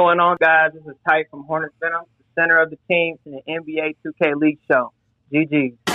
going on, guys? This is Ty from Hornets Venom, the center of the team in the NBA 2K League show. GG.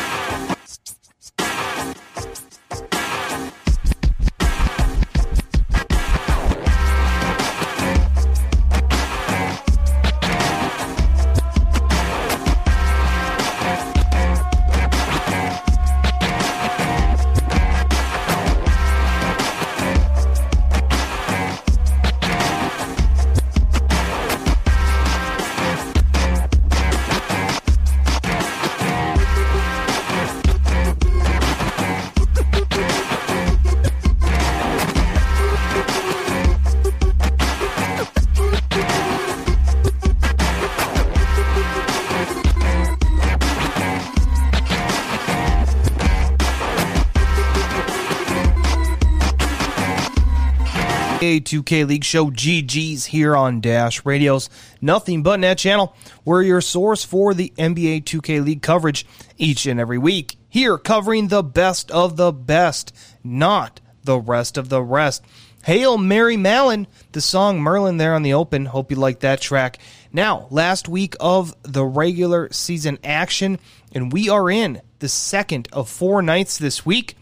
2K League Show GG's here on Dash Radio's Nothing But Net channel. We're your source for the NBA 2K League coverage each and every week. Here, covering the best of the best, not the rest of the rest. Hail Mary Mallon, the song Merlin there on the open. Hope you like that track. Now, last week of the regular season action, and we are in the second of four nights this week.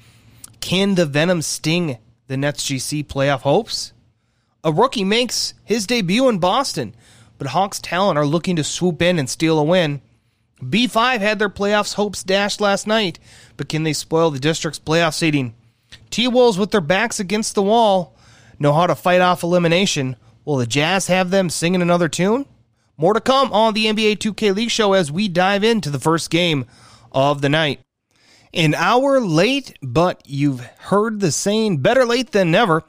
Can the Venom sting the Nets GC playoff hopes? A rookie makes his debut in Boston, but Hawks talent are looking to swoop in and steal a win. B5 had their playoffs hopes dashed last night, but can they spoil the district's playoff seeding? T Wolves, with their backs against the wall, know how to fight off elimination. Will the Jazz have them singing another tune? More to come on the NBA 2K League show as we dive into the first game of the night. An hour late, but you've heard the saying better late than never.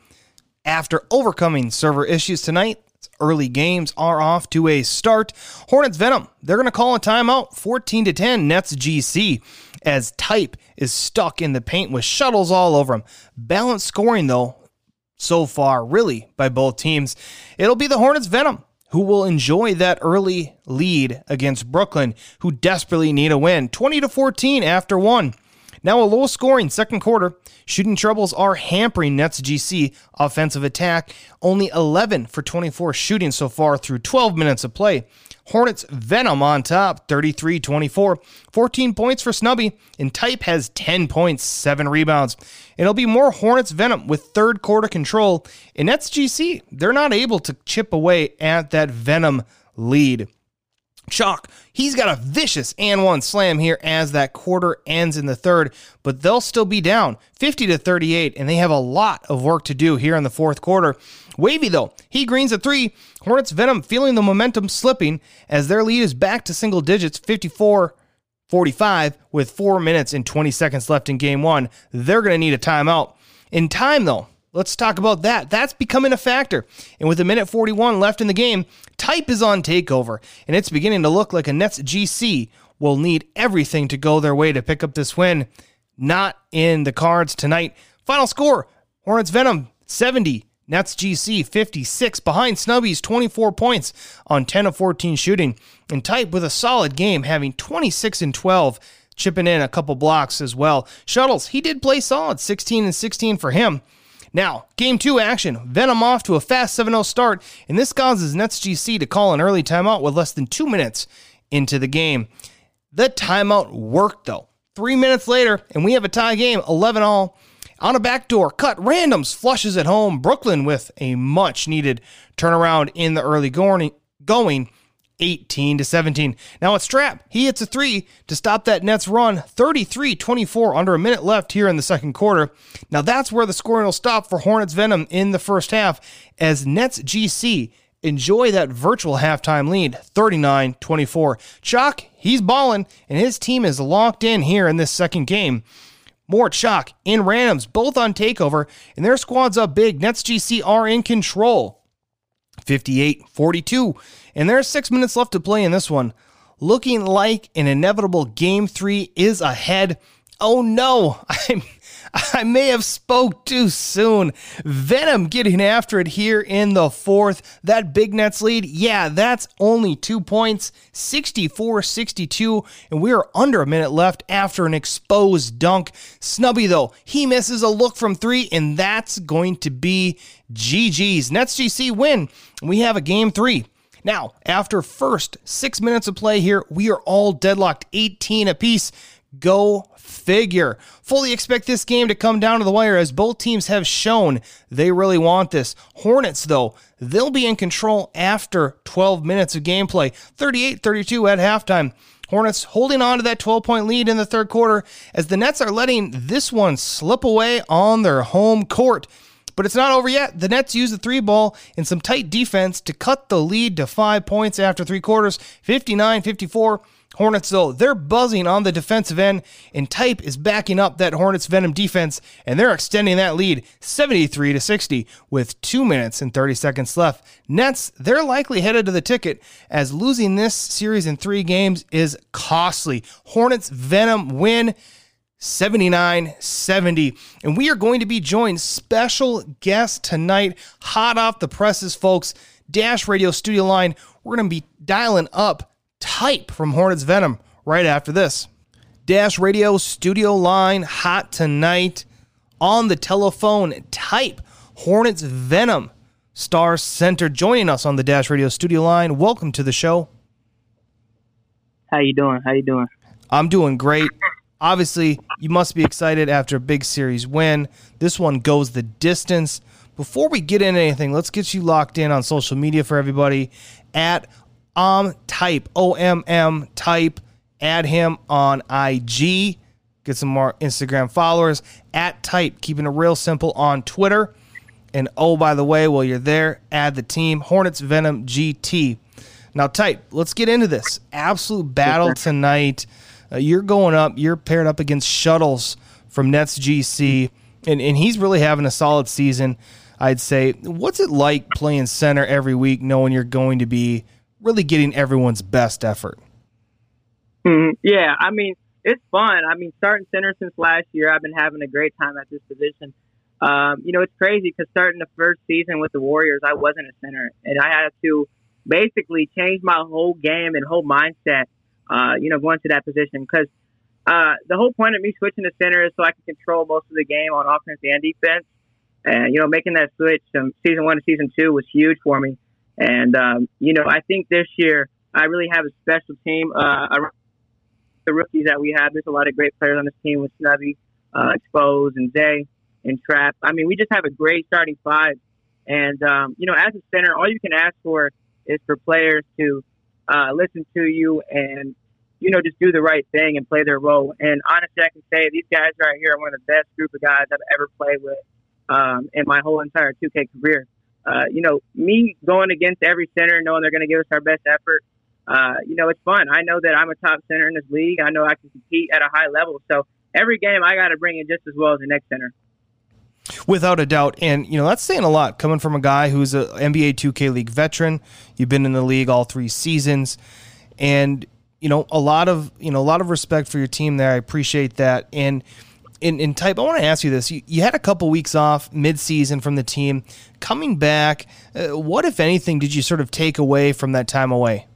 After overcoming server issues tonight, early games are off to a start. Hornets Venom, they're going to call a timeout 14 to 10 Nets GC as Type is stuck in the paint with shuttles all over him. Balanced scoring though so far really by both teams. It'll be the Hornets Venom who will enjoy that early lead against Brooklyn who desperately need a win. 20 to 14 after 1. Now a low scoring second quarter. Shooting troubles are hampering Nets GC offensive attack. Only 11 for 24 shooting so far through 12 minutes of play. Hornets Venom on top, 33 24. 14 points for Snubby, and Type has 10 points, 7 rebounds. It'll be more Hornets Venom with third quarter control. And Nets GC, they're not able to chip away at that Venom lead. Chalk, he's got a vicious and one slam here as that quarter ends in the third, but they'll still be down 50 to 38, and they have a lot of work to do here in the fourth quarter. Wavy, though, he greens a three. Hornets Venom feeling the momentum slipping as their lead is back to single digits 54 45 with four minutes and 20 seconds left in game one. They're going to need a timeout. In time, though, Let's talk about that. That's becoming a factor. And with a minute 41 left in the game, Type is on takeover, and it's beginning to look like a Nets GC will need everything to go their way to pick up this win. Not in the cards tonight. Final score Hornets Venom 70, Nets GC 56, behind Snubbies 24 points on 10 of 14 shooting. And Type with a solid game, having 26 and 12 chipping in a couple blocks as well. Shuttles, he did play solid, 16 and 16 for him. Now, game two action. Venom off to a fast 7 0 start, and this causes Nets GC to call an early timeout with less than two minutes into the game. The timeout worked though. Three minutes later, and we have a tie game, 11 all. On a backdoor cut, randoms flushes at home. Brooklyn with a much needed turnaround in the early going. 18 to 17. Now it's Strap. He hits a three to stop that Nets run 33 24 under a minute left here in the second quarter. Now that's where the scoring will stop for Hornets Venom in the first half as Nets GC enjoy that virtual halftime lead 39 24. Chalk, he's balling and his team is locked in here in this second game. More Chalk and Randoms both on takeover and their squads up big. Nets GC are in control. 58 42. And there are six minutes left to play in this one. Looking like an inevitable game three is ahead. Oh no, I'm I may have spoke too soon. Venom getting after it here in the fourth. That big Nets lead, yeah, that's only two points, 64-62, and we are under a minute left after an exposed dunk. Snubby though, he misses a look from three, and that's going to be GG's. Nets GC win. We have a game three. Now, after first six minutes of play here, we are all deadlocked 18 apiece. Go figure. Fully expect this game to come down to the wire as both teams have shown they really want this. Hornets, though, they'll be in control after 12 minutes of gameplay, 38 32 at halftime. Hornets holding on to that 12 point lead in the third quarter as the Nets are letting this one slip away on their home court. But it's not over yet. The Nets use the three ball in some tight defense to cut the lead to five points after three quarters, 59 54. Hornets, though, they're buzzing on the defensive end, and Type is backing up that Hornets Venom defense, and they're extending that lead 73 to 60 with 2 minutes and 30 seconds left. Nets, they're likely headed to the ticket as losing this series in 3 games is costly. Hornets Venom win 79 70. And we are going to be joined special guest tonight, hot off the presses, folks. Dash Radio Studio Line. We're going to be dialing up Type from Hornets Venom right after this. Dash Radio Studio Line, hot tonight. On the telephone, Type Hornets Venom, Star Center, joining us on the Dash Radio Studio Line. Welcome to the show. How you doing? How you doing? I'm doing great. Obviously, you must be excited after a big series win. This one goes the distance. Before we get into anything, let's get you locked in on social media for everybody at um type O M M type. Add him on IG. Get some more Instagram followers at type. Keeping it real simple on Twitter. And oh, by the way, while you're there, add the team Hornets Venom GT. Now, type. Let's get into this absolute battle tonight. Uh, you're going up. You're paired up against Shuttles from Nets GC, and and he's really having a solid season. I'd say. What's it like playing center every week, knowing you're going to be really getting everyone's best effort. Mm-hmm. Yeah, I mean, it's fun. I mean, starting center since last year, I've been having a great time at this position. Um, you know, it's crazy because starting the first season with the Warriors, I wasn't a center, and I had to basically change my whole game and whole mindset. Uh, you know, going to that position because uh, the whole point of me switching to center is so I can control most of the game on offense and defense. And you know, making that switch from season one to season two was huge for me. And, um, you know, I think this year I really have a special team. Uh, the rookies that we have, there's a lot of great players on this team with Snubby, uh, Expose, and Zay, and Trap. I mean, we just have a great starting five. And, um, you know, as a center, all you can ask for is for players to uh, listen to you and, you know, just do the right thing and play their role. And honestly, I can say these guys right here are one of the best group of guys I've ever played with um, in my whole entire 2K career uh, you know, me going against every center, knowing they're going to give us our best effort, uh, you know, it's fun. I know that I'm a top center in this league. I know I can compete at a high level. So every game, I got to bring it just as well as the next center. Without a doubt. And, you know, that's saying a lot coming from a guy who's an NBA 2K League veteran. You've been in the league all three seasons. And, you know, a lot of, you know, a lot of respect for your team there. I appreciate that. And, in, in type, I want to ask you this. You, you had a couple weeks off mid-season from the team. Coming back, uh, what, if anything, did you sort of take away from that time away?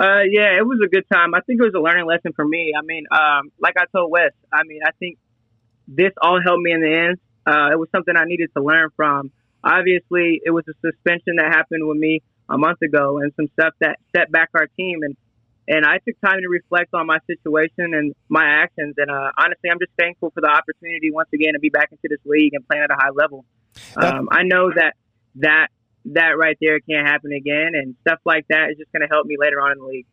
Uh, yeah, it was a good time. I think it was a learning lesson for me. I mean, um, like I told Wes, I mean, I think this all helped me in the end. Uh, it was something I needed to learn from. Obviously, it was a suspension that happened with me a month ago and some stuff that set back our team. And and I took time to reflect on my situation and my actions. And uh, honestly, I'm just thankful for the opportunity once again to be back into this league and playing at a high level. Um, I know that that that right there can't happen again, and stuff like that is just going to help me later on in the league.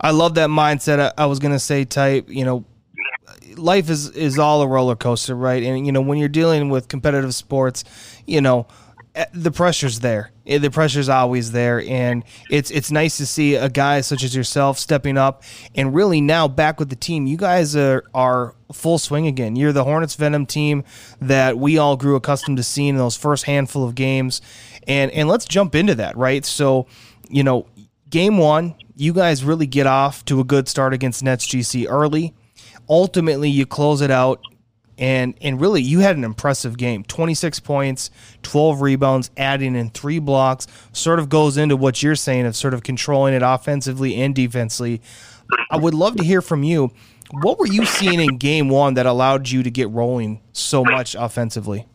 I love that mindset. I, was going to say, type, you know, life is is all a roller coaster, right? And you know, when you're dealing with competitive sports, you know the pressure's there. Eh, the pressure's always there, and it's it's nice to see a guy such as yourself stepping up and really now back with the team. You guys are are full swing again. You're the Hornets Venom team that we all grew accustomed to seeing in those first handful of games, and and let's jump into that, right? So, you know, game one, you guys really get off to a good start against Nets GC early. Ultimately, you close it out and and really you had an impressive game. 26 points 12 rebounds adding in three blocks. Sort of goes into what you're saying of sort of controlling it offensively and defensively. I would love to hear from you. What were you seeing in game one that allowed you to get rolling so much offensively?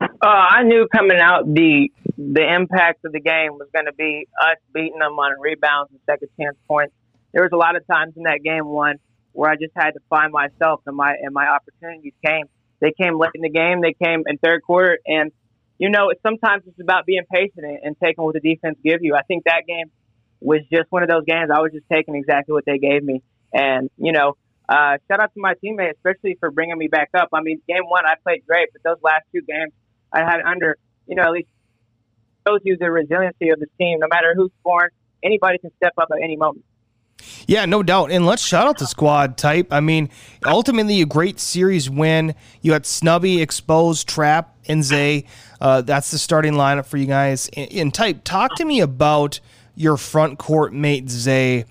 Uh, i knew coming out the the impact of the game was going to be us beating them on rebounds and second chance points. There was a lot of times in that game one where I just had to find myself and my and my opportunities came. They came late in the game. They came in third quarter, and you know, sometimes it's about being patient and taking what the defense give you. I think that game was just one of those games. I was just taking exactly what they gave me, and you know, uh, shout out to my teammates, especially for bringing me back up. I mean, game one I played great, but those last two games I had under, you know, at least shows you the resiliency of the team. No matter who's scoring, anybody can step up at any moment. Yeah, no doubt. And let's shout out the squad type. I mean, ultimately a great series win. You had Snubby, Exposed, Trap, and Zay. Uh, that's the starting lineup for you guys. And, type, talk to me about your front court mate Zay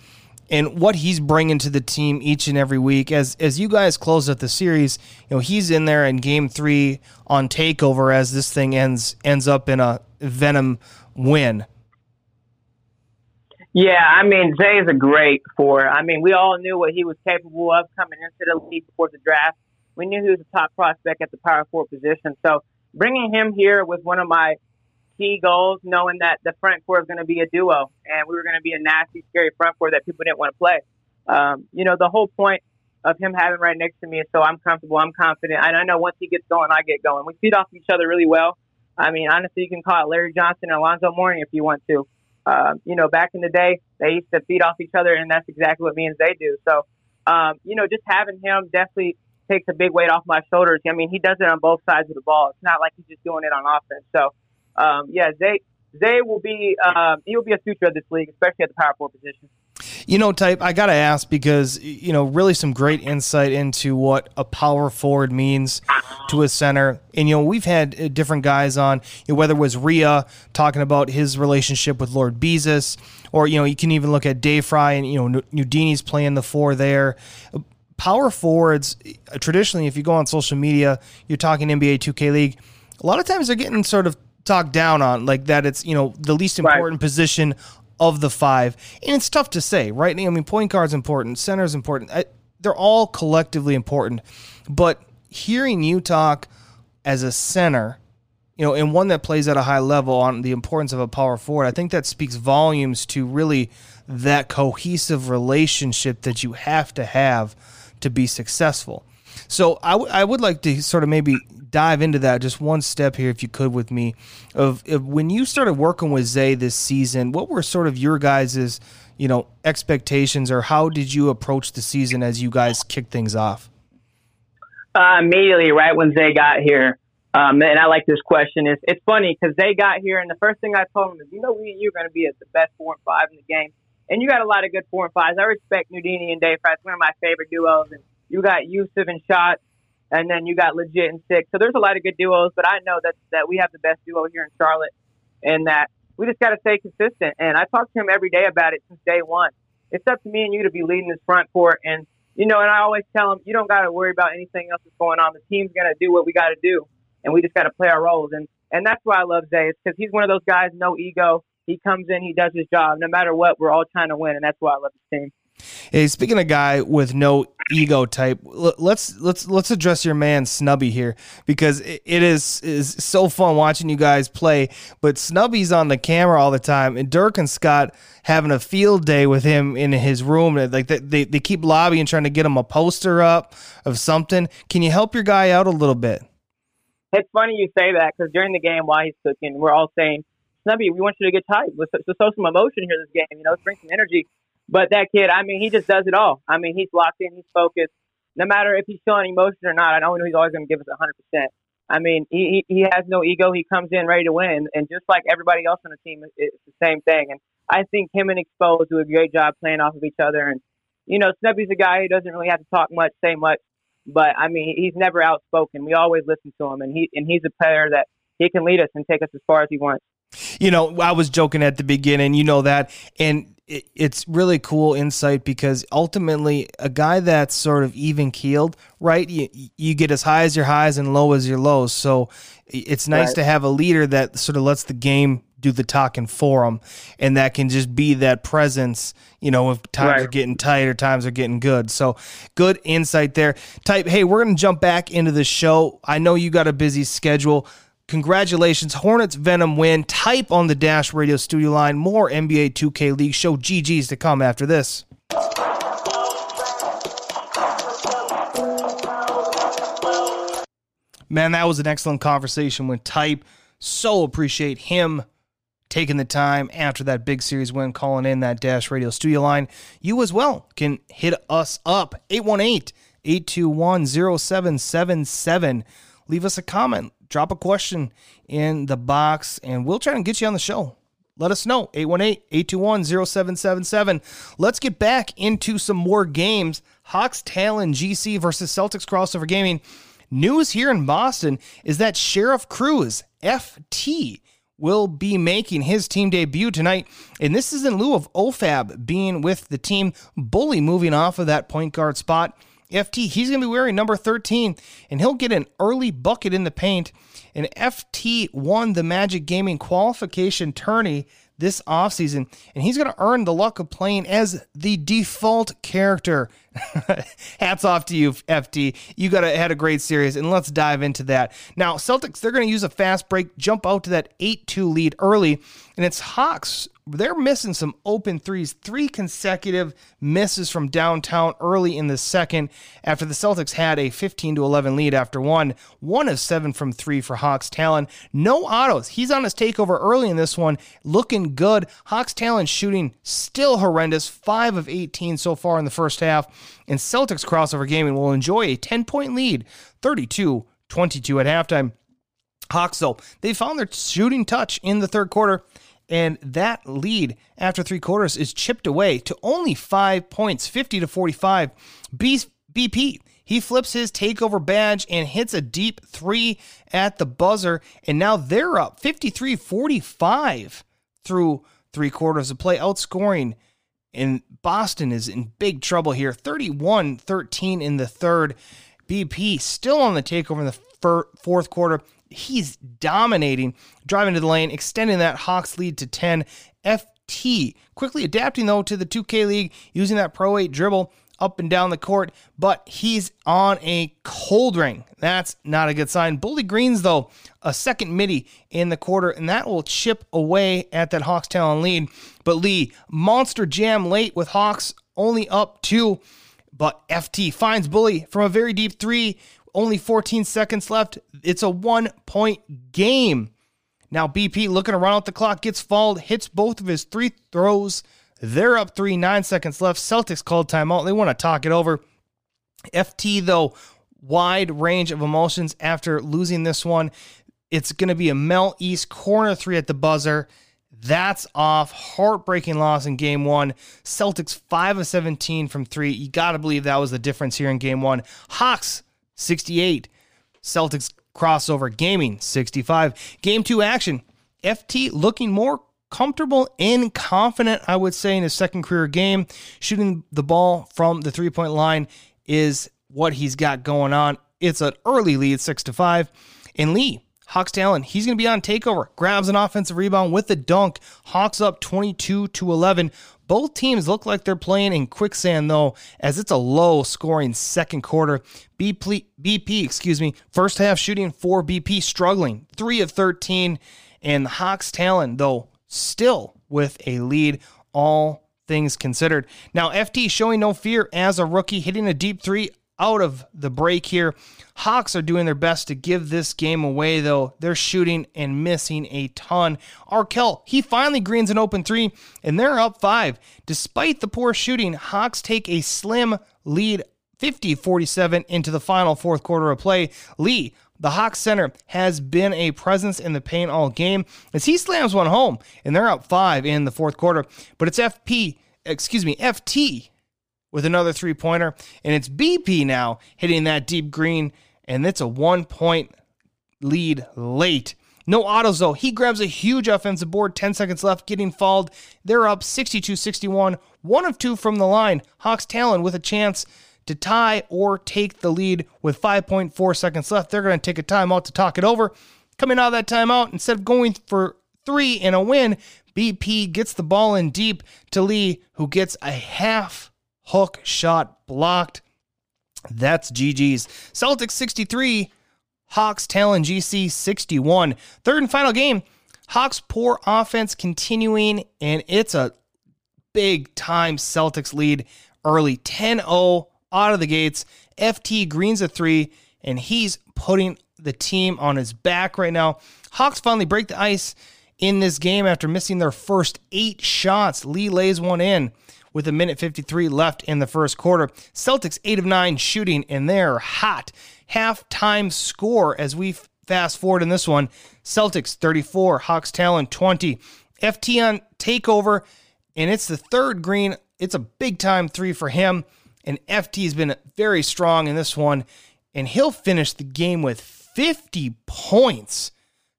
and what he's bringing to the team each and every week. As as you guys close out the series, you know he's in there in Game Three on Takeover as this thing ends ends up in a Venom win. Yeah, I mean, Zay is a great four. I mean, we all knew what he was capable of coming into the league before the draft. We knew he was a top prospect at the power forward position. So bringing him here was one of my key goals, knowing that the front court is going to be a duo and we were going to be a nasty, scary front court that people didn't want to play. Um, you know, the whole point of him having right next to me is so I'm comfortable, I'm confident. And I know once he gets going, I get going. We feed off each other really well. I mean, honestly, you can call it Larry Johnson and Alonzo Mourning if you want to. Uh, you know, back in the day, they used to feed off each other, and that's exactly what me and Zay do. So, um, you know, just having him definitely takes a big weight off my shoulders. I mean, he does it on both sides of the ball. It's not like he's just doing it on offense. So, um, yeah, Zay Zay will be um, he will be a future of this league, especially at the power forward position. You know, type, I got to ask because, you know, really some great insight into what a power forward means to a center. And, you know, we've had uh, different guys on, you know, whether it was Ria talking about his relationship with Lord Beezus, or, you know, you can even look at Dave Fry and, you know, Nudini's playing the four there. Power forwards, uh, traditionally, if you go on social media, you're talking NBA 2K League, a lot of times they're getting sort of talked down on, like that it's, you know, the least important right. position of the five. And it's tough to say, right? I mean, point guard's important, center's important. I, they're all collectively important. But hearing you talk as a center, you know, and one that plays at a high level on the importance of a power forward, I think that speaks volumes to really that cohesive relationship that you have to have to be successful. So I, w- I would like to sort of maybe dive into that just one step here, if you could, with me. Of, of when you started working with Zay this season, what were sort of your guys's you know expectations, or how did you approach the season as you guys kicked things off? Uh, immediately, right when Zay got here, um, and I like this question. It's, it's funny because they got here, and the first thing I told them is, you know, we, you're going to be at the best four and five in the game. And you got a lot of good four and fives. I respect Nudini and Dave one of my favorite duos. And you got Yusuf and Shot, and then you got Legit and Six. So there's a lot of good duos, but I know that that we have the best duo here in Charlotte, and that we just got to stay consistent. And I talk to him every day about it since day one. It's up to me and you to be leading this front court, and you know, and I always tell him, you don't got to worry about anything else that's going on. The team's gonna do what we got to do, and we just got to play our roles. And and that's why I love Zay. It's because he's one of those guys, no ego. He comes in, he does his job. No matter what, we're all trying to win, and that's why I love this team. Hey, speaking of guy with no ego type, let's let's let's address your man Snubby here because it is is so fun watching you guys play. But Snubby's on the camera all the time, and Dirk and Scott having a field day with him in his room. Like they they keep lobbying, trying to get him a poster up of something. Can you help your guy out a little bit? It's funny you say that because during the game while he's cooking, we're all saying, "Snubby, we want you to get tight. Let's, let's show some emotion here this game. You know, let's bring some energy." But that kid, I mean, he just does it all. I mean, he's locked in, he's focused. No matter if he's showing emotion or not, I know he's always going to give us 100%. I mean, he, he has no ego. He comes in ready to win. And just like everybody else on the team, it's the same thing. And I think him and Exposed do a great job playing off of each other. And, you know, Snubby's a guy who doesn't really have to talk much, say much. But, I mean, he's never outspoken. We always listen to him. And, he, and he's a player that he can lead us and take us as far as he wants. You know, I was joking at the beginning, you know that. And it, it's really cool insight because ultimately a guy that's sort of even keeled, right? You, you get as high as your highs and low as your lows. So it's nice right. to have a leader that sort of lets the game do the talking for him and that can just be that presence. You know, if times right. are getting tight or times are getting good. So good insight there. Type. Hey, we're gonna jump back into the show. I know you got a busy schedule Congratulations, Hornets Venom win. Type on the Dash Radio studio line. More NBA 2K League show GG's to come after this. Man, that was an excellent conversation with Type. So appreciate him taking the time after that big series win, calling in that Dash Radio studio line. You as well can hit us up 818 821 0777. Leave us a comment drop a question in the box and we'll try and get you on the show. Let us know. 818-821-0777. Let's get back into some more games. Hawks Talon GC versus Celtics crossover gaming. News here in Boston is that Sheriff Cruz, FT, will be making his team debut tonight. And this is in lieu of OFAB being with the team. Bully moving off of that point guard spot. FT, he's going to be wearing number 13, and he'll get an early bucket in the paint. And FT won the Magic Gaming qualification tourney this offseason, and he's going to earn the luck of playing as the default character. Hats off to you, FT. You got a, had a great series, and let's dive into that. Now, Celtics, they're going to use a fast break, jump out to that 8 2 lead early, and it's Hawks they're missing some open threes, three consecutive misses from downtown early in the second after the Celtics had a 15 to 11 lead after one. One of seven from three for Hawks Talon. No autos. He's on his takeover early in this one, looking good. Hawks Talon shooting still horrendous, five of 18 so far in the first half. And Celtics crossover gaming will enjoy a 10 point lead, 32 22 at halftime. Hawks, though, they found their shooting touch in the third quarter and that lead after three quarters is chipped away to only five points, 50 to 45. BP, he flips his takeover badge and hits a deep three at the buzzer. And now they're up 53 45 through three quarters of play, outscoring. And Boston is in big trouble here 31 13 in the third. BP still on the takeover in the fourth quarter he's dominating, driving to the lane, extending that Hawks lead to 10. FT quickly adapting though to the 2K league, using that Pro 8 dribble up and down the court, but he's on a cold ring. That's not a good sign. Bully Greens, though, a second midi in the quarter, and that will chip away at that Hawks Talon lead. But Lee, monster jam late with Hawks only up two. But FT finds Bully from a very deep three only 14 seconds left. It's a one point game. Now, BP looking to run out the clock, gets fouled, hits both of his three throws. They're up three, nine seconds left. Celtics called timeout. They want to talk it over. FT, though, wide range of emotions after losing this one. It's going to be a Mel East corner three at the buzzer. That's off. Heartbreaking loss in game one. Celtics 5 of 17 from three. You got to believe that was the difference here in game one. Hawks 68. Celtics crossover gaming 65. Game two action. FT looking more comfortable and confident, I would say, in his second career game. Shooting the ball from the three point line is what he's got going on. It's an early lead, six to five. And Lee, Hawks Talon, he's going to be on takeover. Grabs an offensive rebound with the dunk. Hawks up 22 to 11. Both teams look like they're playing in quicksand, though, as it's a low scoring second quarter. BP, BP, excuse me, first half shooting for BP struggling, 3 of 13. And the Hawks Talon, though, still with a lead, all things considered. Now, FT showing no fear as a rookie, hitting a deep three out of the break here. Hawks are doing their best to give this game away, though. They're shooting and missing a ton. Arkell, he finally greens an open three, and they're up five. Despite the poor shooting, Hawks take a slim lead 50 47 into the final fourth quarter of play. Lee, the Hawks center, has been a presence in the paint all game as he slams one home, and they're up five in the fourth quarter. But it's FP, excuse me, FT with another three pointer. And it's BP now hitting that deep green, and it's a one point lead late. No autos though. He grabs a huge offensive board, 10 seconds left, getting fouled. They're up 62 61, one of two from the line. Hawks Talon with a chance to tie or take the lead with 5.4 seconds left. They're going to take a timeout to talk it over. Coming out of that timeout, instead of going for three in a win, BP gets the ball in deep to Lee, who gets a half hook shot blocked. That's GG's. Celtics 63, Hawks Talon GC 61. Third and final game. Hawks poor offense continuing, and it's a big time Celtics lead early 10 0 out of the gates. FT Green's a three, and he's putting the team on his back right now. Hawks finally break the ice in this game after missing their first eight shots. Lee lays one in with a minute 53 left in the first quarter. Celtics 8 of 9 shooting, and they're hot. Halftime score as we fast forward in this one Celtics 34, Hawks Talon 20. FT on takeover, and it's the third green. It's a big time three for him. And FT's been very strong in this one, and he'll finish the game with 50 points.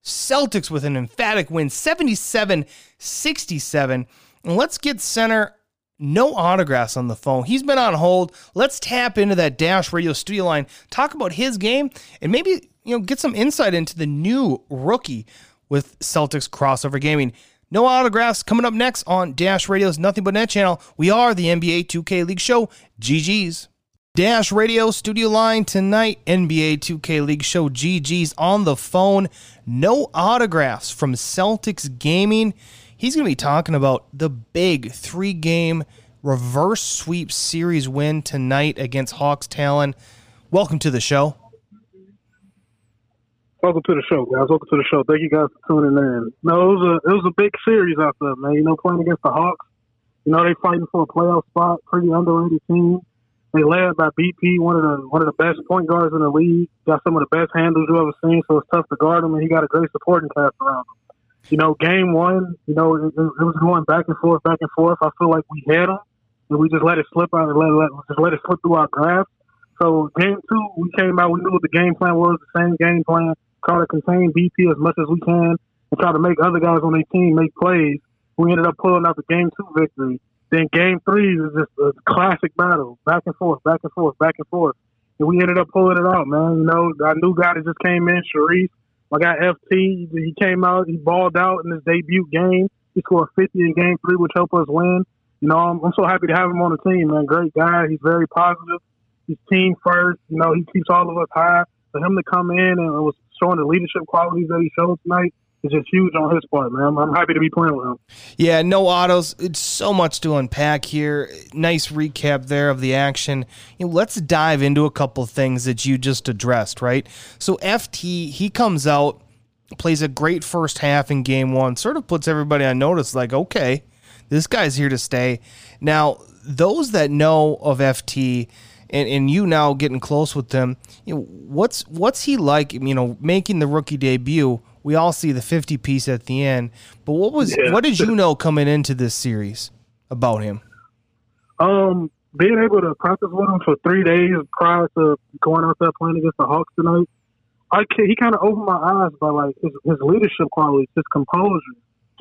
Celtics with an emphatic win, 77 67. And let's get center no autographs on the phone. He's been on hold. Let's tap into that Dash Radio studio line, talk about his game, and maybe you know get some insight into the new rookie with Celtics crossover gaming. No autographs coming up next on Dash Radio's Nothing But Net channel. We are the NBA 2K League show. GG's. Dash Radio studio line tonight. NBA 2K League show. GG's on the phone. No autographs from Celtics Gaming. He's going to be talking about the big three game reverse sweep series win tonight against Hawks Talon. Welcome to the show. Welcome to the show, guys. Welcome to the show. Thank you guys for tuning in. No, it was a it was a big series out there, man. You know, playing against the Hawks. You know, they fighting for a playoff spot. Pretty underrated team. They led by BP, one of the one of the best point guards in the league. Got some of the best handles you ever seen, so it's tough to guard him, and he got a great supporting cast around him you know, game one, you know, it, it, was going back and forth, back and forth. I feel like we had him, and we just let it slip out and let, let just let it slip through our grasp. So game two, we came out, we knew what the game plan was, the same game plan, try to contain BP as much as we can, and try to make other guys on their team make plays. We ended up pulling out the game two victory. Then game three is just a classic battle, back and forth, back and forth, back and forth. And we ended up pulling it out, man. You know, our new guy that just came in, Sharif, I got FT. He came out. He balled out in his debut game. He scored 50 in game three, which helped us win. You know, I'm, I'm so happy to have him on the team, man. Great guy. He's very positive. He's team first. You know, he keeps all of us high. For him to come in and was showing the leadership qualities that he showed tonight, is just huge on his part, man. I'm, I'm, happy to be playing with him. Yeah, no autos. It's so much to unpack here. Nice recap there of the action. You know, let's dive into a couple things that you just addressed, right? So FT, he comes out, plays a great first half in game one, sort of puts everybody on notice, like, okay, this guy's here to stay. Now, those that know of FT, and, and you now getting close with them, you know, what's what's he like? You know, making the rookie debut we all see the 50 piece at the end. But what was yeah. what did you know coming into this series about him? Um, being able to practice with him for three days prior to going out there playing against the Hawks tonight, I he kind of opened my eyes by like his, his leadership qualities, his composure,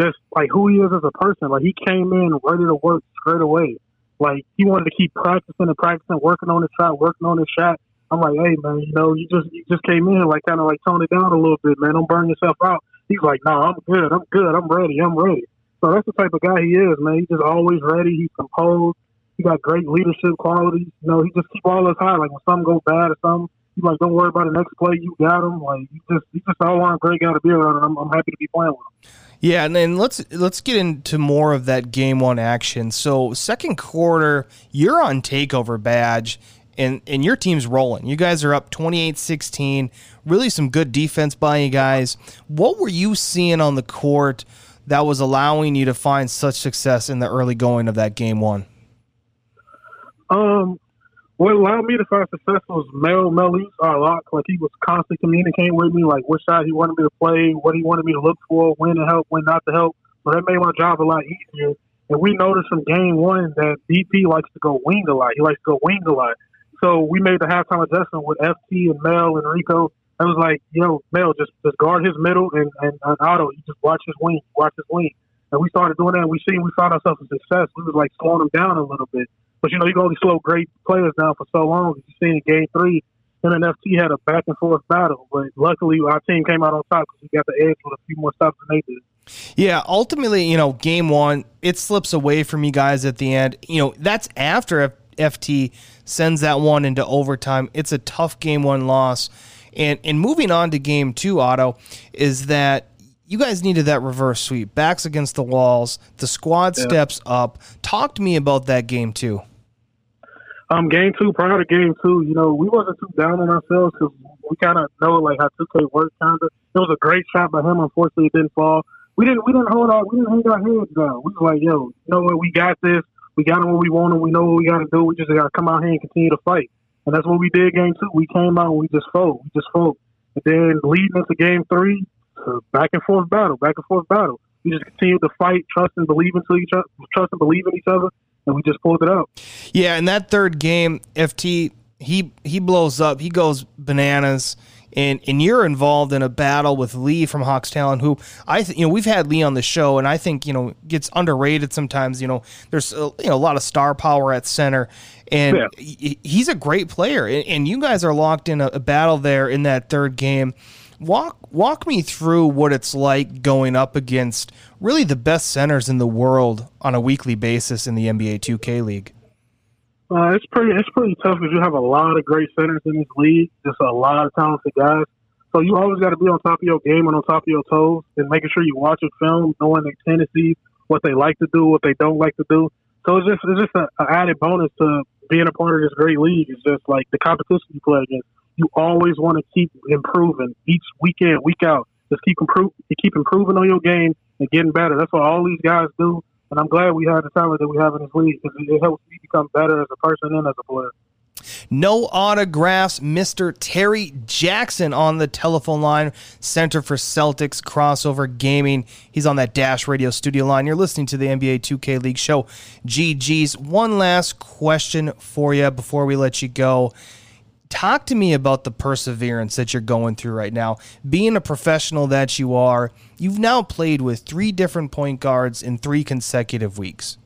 just like who he is as a person. Like he came in ready to work straight away. Like he wanted to keep practicing and practicing, working on his shot, working on his shot. I'm like, hey man, you know, you just you just came in like kind of like tone it down a little bit, man. Don't burn yourself out. He's like, no, nah, I'm good, I'm good, I'm ready, I'm ready. So that's the type of guy he is, man. He's just always ready. He's composed. He got great leadership qualities. You know, he just keep all us high. Like when something goes bad or something, he's like, don't worry about the next play. You got him. Like he just he's just all around great guy to be around. And I'm, I'm happy to be playing with him. Yeah, and then let's let's get into more of that game one action. So second quarter, you're on takeover badge and and your team's rolling. You guys are up 28-16. Really some good defense by you guys. What were you seeing on the court that was allowing you to find such success in the early going of that game one? Um, what allowed me to find success was Mel Melis, our lock. Like he was constantly communicating with me, like what shot he wanted me to play, what he wanted me to look for, when to help, when not to help. So that made my job a lot easier. And we noticed from game one that BP likes to go wing a lot. He likes to go wing a lot. So we made the halftime adjustment with FT and Mel and Rico. I was like, yo, Mel, just just guard his middle and, and, and Otto, you just watch his wing, watch his wing. And we started doing that and we seen we found ourselves a success. We was like slowing them down a little bit. But you know, you can only slow great players down for so long. you seen in game three, and had a back and forth battle. But luckily our team came out on top because we got the edge with a few more stops than they did. Yeah, ultimately, you know, game one, it slips away from you guys at the end. You know, that's after FT sends that one into overtime. It's a tough game one loss. And and moving on to game two, Otto, is that you guys needed that reverse sweep, backs against the walls, the squad yeah. steps up. Talk to me about that game two. Um, game two, prior to game two, you know, we wasn't too down on ourselves because we kind of know like how 2K works. Kind of, it was a great shot by him. Unfortunately, it didn't fall. We didn't, we didn't hold our, we didn't hang our heads down. We was like, yo, you know what, we got this. We got him what we want, and we know what we got to do. We just got to come out here and continue to fight. And that's what we did game two. We came out and we just fought. We just fought. And then leading into game three, back and forth battle, back and forth battle. We just continued to fight, trust and believe into each other, trust and believe in each other, and we just pulled it out. Yeah, in that third game, FT he he blows up, he goes bananas. And, and you're involved in a battle with Lee from Hawks Talon, who I th- you know we've had Lee on the show, and I think you know gets underrated sometimes. You know, there's a, you know a lot of star power at center, and yeah. he's a great player. And, and, you guys are locked in a, a battle there in that third game. Walk walk me through what it's like going up against really the best centers in the world on a weekly basis in the NBA 2K league. Uh, it's pretty it's pretty tough because you have a lot of great centers in this league, just a lot of talented guys. So you always got to be on top of your game and on top of your toes, and making sure you watch a film, knowing their tendencies, what they like to do, what they don't like to do. So it's just it's just an added bonus to being a part of this great league. It's just like the competition you play against you always want to keep improving each weekend, week out. Just keep improve, keep improving on your game and getting better. That's what all these guys do. And I'm glad we have the talent that we have in this league because it helps me become better as a person and as a player. No autographs, Mr. Terry Jackson on the telephone line, Center for Celtics Crossover Gaming. He's on that Dash Radio studio line. You're listening to the NBA 2K League show. GG's. One last question for you before we let you go talk to me about the perseverance that you're going through right now. Being a professional that you are, you've now played with three different point guards in three consecutive weeks.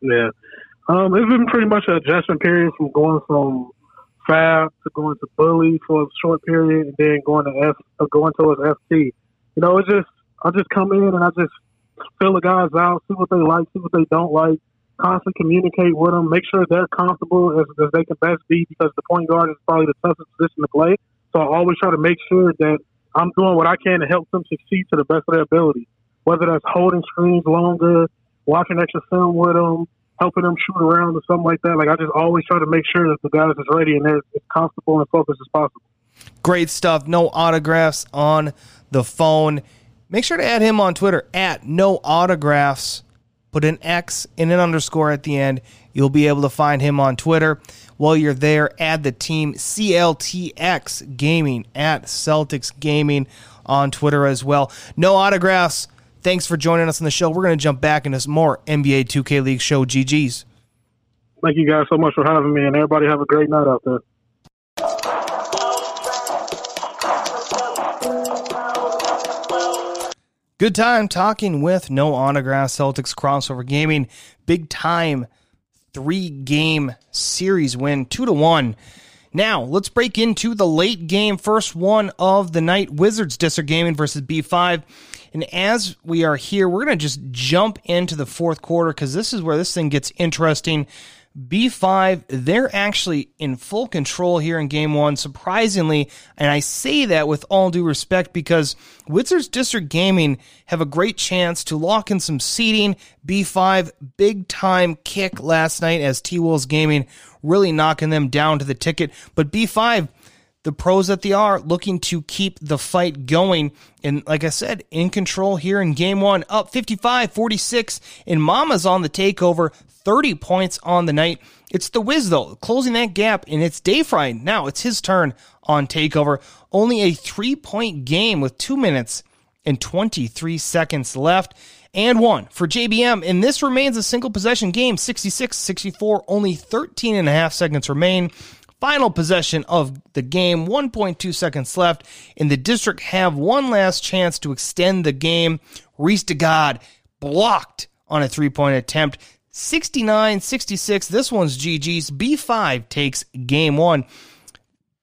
Yeah. Um, it's been pretty much an adjustment period from going from Fab to going to Bully for a short period and then going to F, uh, going towards FT. You know, it's just, I just come in and I just fill the guys out, see what they like, see what they don't like constantly communicate with them, make sure they're comfortable as, as they can best be because the point guard is probably the toughest position to play. So I always try to make sure that I'm doing what I can to help them succeed to the best of their ability, whether that's holding screens longer, watching extra film with them, helping them shoot around or something like that. Like I just always try to make sure that the guys is ready and they're as comfortable and focused as possible. Great stuff. No autographs on the phone. Make sure to add him on Twitter at no autographs put an X and an underscore at the end. You'll be able to find him on Twitter. While you're there, add the team CLTX Gaming at Celtics Gaming on Twitter as well. No autographs. Thanks for joining us on the show. We're going to jump back into some more NBA 2K League show GG's. Thank you guys so much for having me, and everybody have a great night out there. Good time talking with No Autograph Celtics crossover gaming. Big time three game series win, two to one. Now let's break into the late game, first one of the night. Wizards District Gaming versus B5. And as we are here, we're going to just jump into the fourth quarter because this is where this thing gets interesting. B5, they're actually in full control here in game one, surprisingly. And I say that with all due respect because Wizards District Gaming have a great chance to lock in some seating. B5, big time kick last night as T Wolves Gaming really knocking them down to the ticket. But B5, the pros that they are looking to keep the fight going. And like I said, in control here in game one, up 55 46. And Mama's on the takeover, 30 points on the night. It's the Wiz, though, closing that gap, and it's Dayfry. Now it's his turn on TakeOver. Only a three point game with two minutes and 23 seconds left. And one for JBM. And this remains a single possession game 66 64. Only 13 and a half seconds remain. Final possession of the game, 1.2 seconds left. And the district have one last chance to extend the game. Reese to God blocked on a three point attempt. 69 66. This one's GG's. B5 takes game one.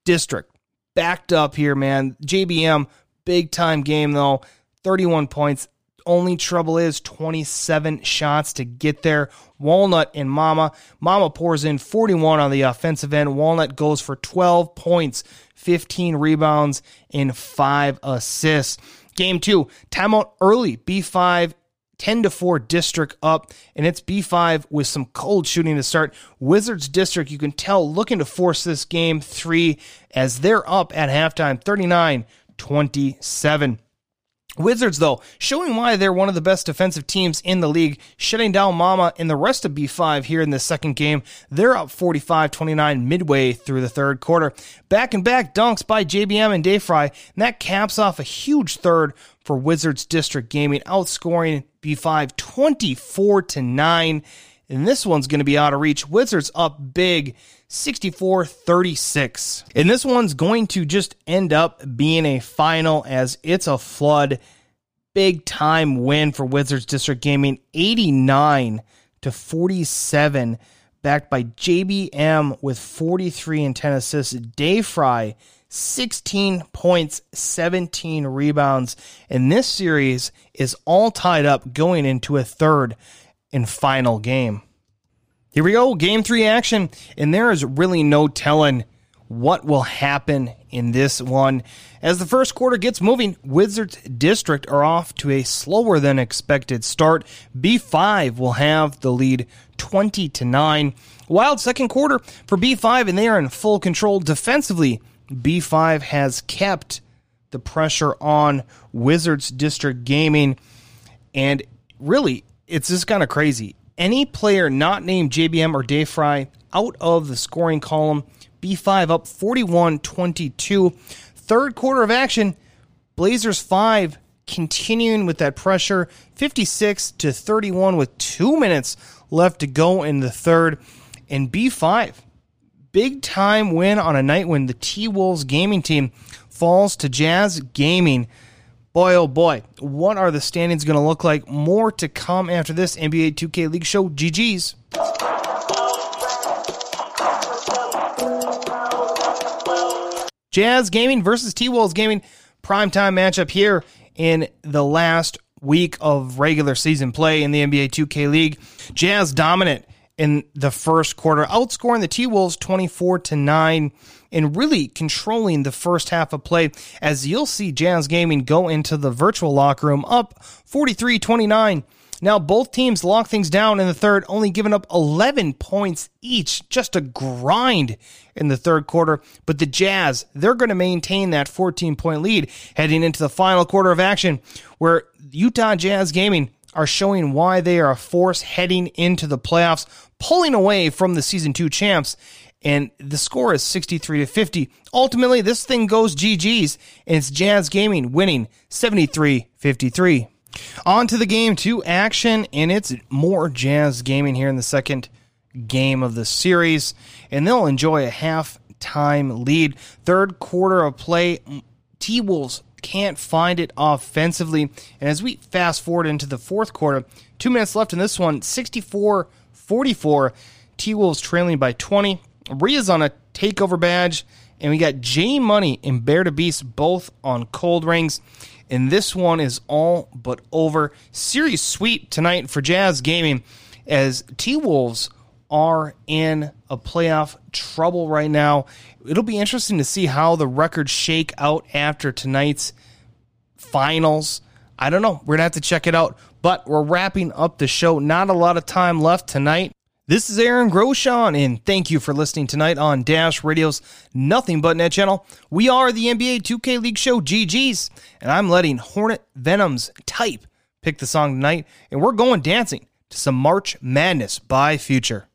District backed up here, man. JBM, big time game though. 31 points, only trouble is 27 shots to get there. Walnut and Mama. Mama pours in 41 on the offensive end. Walnut goes for 12 points, 15 rebounds, and 5 assists. Game two, timeout early. B5 10 to 4 district up and it's B5 with some cold shooting to start. Wizards district, you can tell looking to force this game 3 as they're up at halftime 39 27. Wizards, though, showing why they're one of the best defensive teams in the league, shutting down Mama and the rest of B5 here in the second game. They're up 45 29 midway through the third quarter. Back and back dunks by JBM and Dayfry, and that caps off a huge third for Wizards District Gaming, outscoring B5 24 to 9. And this one's going to be out of reach. Wizards up big 64 36. And this one's going to just end up being a final as it's a flood. Big time win for Wizards District Gaming 89 to 47 backed by JBM with 43 and 10 assists. Dayfry 16 points, 17 rebounds. And this series is all tied up going into a third and final game. Here we go, game three action, and there is really no telling what will happen in this one. As the first quarter gets moving, Wizards District are off to a slower than expected start. B5 will have the lead 20 to 9. Wild second quarter for B5 and they are in full control defensively. B5 has kept the pressure on Wizards District Gaming and really it's just kind of crazy any player not named JBM or Dayfry out of the scoring column. B5 up 41 22. Third quarter of action, Blazers 5 continuing with that pressure 56 to 31 with two minutes left to go in the third. And B5, big time win on a night when the T Wolves gaming team falls to Jazz Gaming boy, oh boy, what are the standings going to look like? More to come after this NBA 2K League show. GG's. Jazz Gaming versus T Wolves Gaming primetime matchup here in the last week of regular season play in the NBA 2K League. Jazz dominant in the first quarter, outscoring the T Wolves 24 to 9 and really controlling the first half of play as you'll see Jazz Gaming go into the virtual locker room up 43 29. Now, both teams lock things down in the third, only giving up 11 points each. Just a grind in the third quarter. But the Jazz, they're going to maintain that 14 point lead heading into the final quarter of action, where Utah Jazz Gaming are showing why they are a force heading into the playoffs, pulling away from the season two champs and the score is 63 to 50. Ultimately, this thing goes GG's, and it's Jazz Gaming winning 73 53. On to the game two action, and it's more Jazz Gaming here in the second game of the series, and they'll enjoy a half-time lead. Third quarter of play, T Wolves can't find it offensively, and as we fast forward into the fourth quarter, two minutes left in this one, 64 44. T Wolves trailing by 20. Rhea's on a takeover badge, and we got J Money and Bear to Beast both on cold rings. And this one is all but over. Series sweep tonight for Jazz Gaming as T Wolves are in a playoff trouble right now. It'll be interesting to see how the records shake out after tonight's finals. I don't know. We're going to have to check it out. But we're wrapping up the show. Not a lot of time left tonight. This is Aaron Groshon, and thank you for listening tonight on Dash Radio's Nothing But Net channel. We are the NBA 2K League show GG's, and I'm letting Hornet Venom's Type pick the song tonight, and we're going dancing to some March Madness by Future.